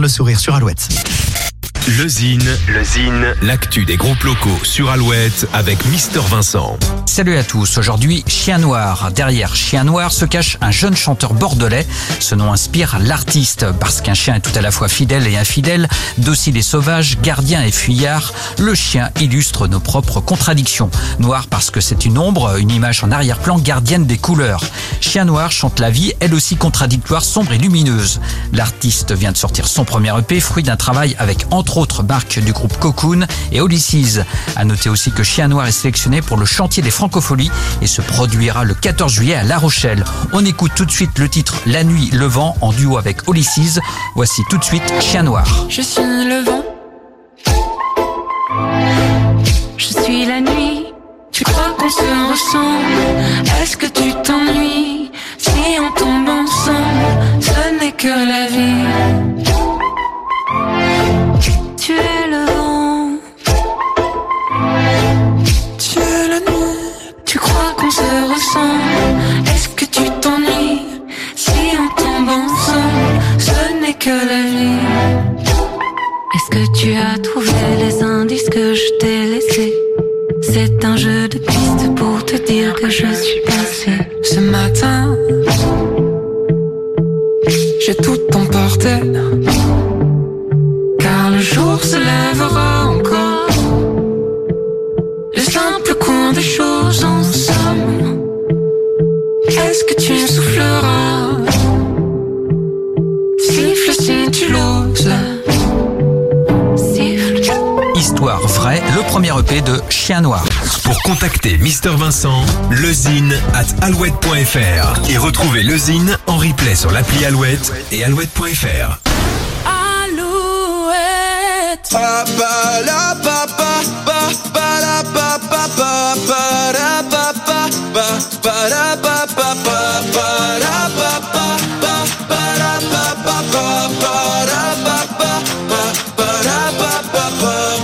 le sourire sur Alouette. Le Zine, le Zine, l'actu des groupes locaux sur Alouette avec Mister Vincent. Salut à tous, aujourd'hui Chien Noir. Derrière Chien Noir se cache un jeune chanteur bordelais. Ce nom inspire l'artiste parce qu'un chien est tout à la fois fidèle et infidèle, docile et sauvage, gardien et fuyard. Le chien illustre nos propres contradictions. Noir parce que c'est une ombre, une image en arrière-plan gardienne des couleurs. Chien Noir chante la vie, elle aussi contradictoire, sombre et lumineuse. L'artiste vient de sortir son premier EP, fruit d'un travail avec entre autres marques du groupe Cocoon et Ulysses. À noter aussi que Chien Noir est sélectionné pour le chantier des Francopholies et se produira le 14 juillet à La Rochelle. On écoute tout de suite le titre La nuit, le vent en duo avec Ulysses. Voici tout de suite Chien Noir. Je suis le vent. Je suis la nuit. Tu crois qu'on se ressemble? Je suis passé ce matin. J'ai tout emporté. Car le jour se lèvera encore. Le simple cours des choses en somme. Est-ce que tu souffleras? Siffle si tu l'oses. Histoire vraie, le premier EP de Chien Noir. Pour contacter Mister Vincent, lezine at alouette.fr et retrouver le Zine en replay sur l'appli Alouette et alouette.fr. Alouette.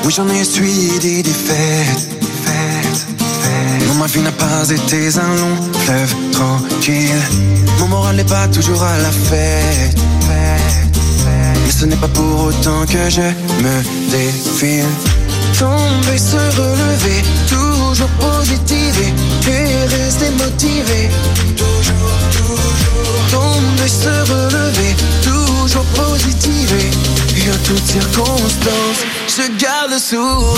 Oui, j'en ai suivi des défaites. Vie n'a pas été un long fleuve tranquille. Mon moral n'est pas toujours à la fête. Mais ce n'est pas pour autant que je me défile. Tomber, se relever, toujours positiver et rester motivé. Toujours, toujours. Tomber, se relever, toujours positiver. Et en toutes circonstances, je garde le sourire.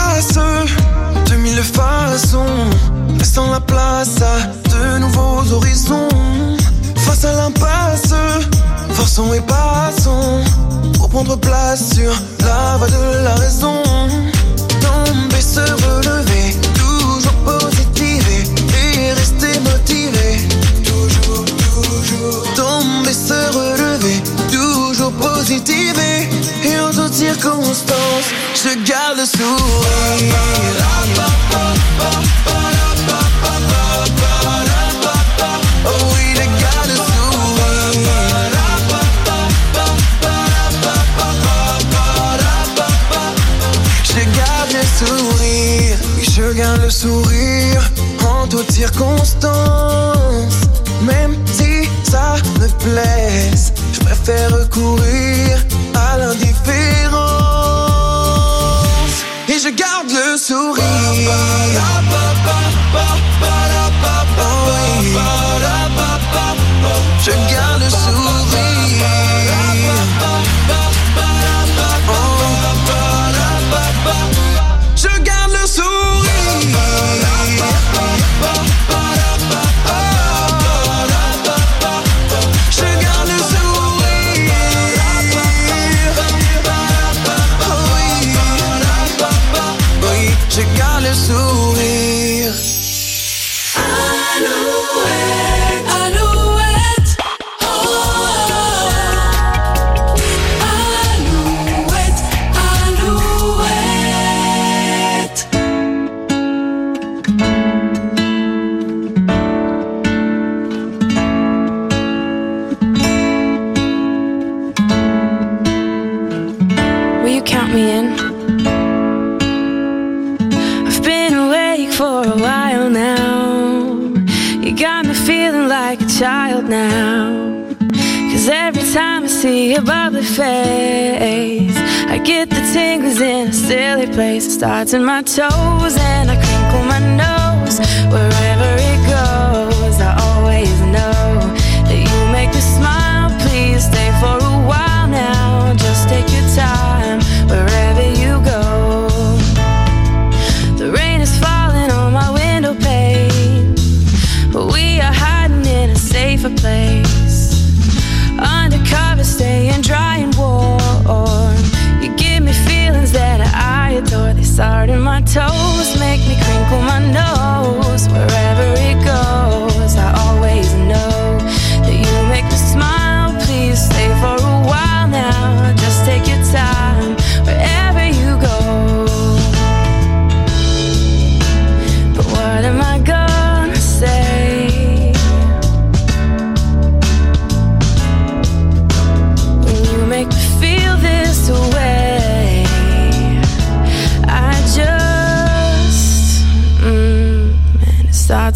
S'effacent de mille façons, laissant la place à de nouveaux horizons. Face à l'impasse, forçons et passons pour prendre place sur la voie de la raison. Je préfère recourir à l'indifférence. Je garde le sourire. child now. Cause every time I see your bubbly face, I get the tingles in a silly place. It starts in my toes and I crinkle my nose wherever it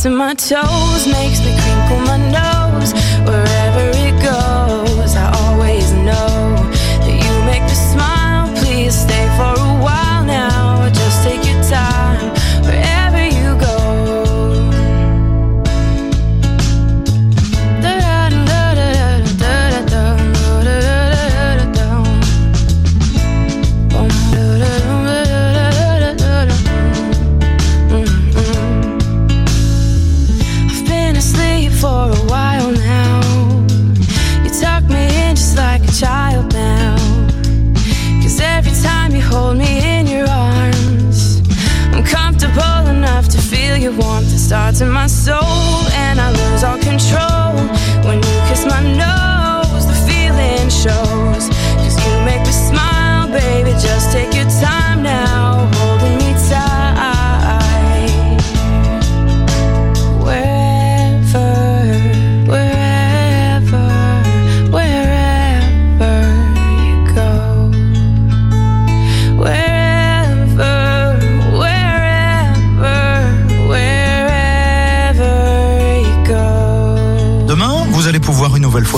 in my toes, makes me crinkle my nose. Starts in my soul, and I lose all control.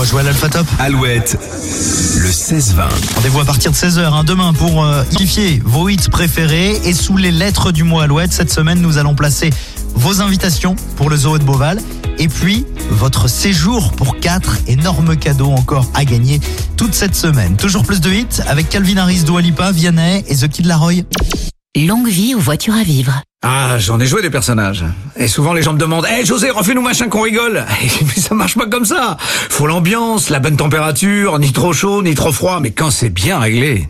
Jouer à l'Alpha Top. Alouette, le 16-20. Rendez-vous à partir de 16h hein, demain pour euh, identifier vos hits préférés. Et sous les lettres du mot Alouette, cette semaine, nous allons placer vos invitations pour le Zoo de Beauval. Et puis, votre séjour pour quatre énormes cadeaux encore à gagner toute cette semaine. Toujours plus de hits avec Calvin Harris, Dua Lipa, Vianney et The Kid Laroi. Longue vie aux voitures à vivre. Ah, j'en ai joué des personnages. Et souvent les gens me demandent "Eh José, refais-nous machin qu'on rigole." Mais ça marche pas comme ça. Faut l'ambiance, la bonne température, ni trop chaud, ni trop froid, mais quand c'est bien réglé.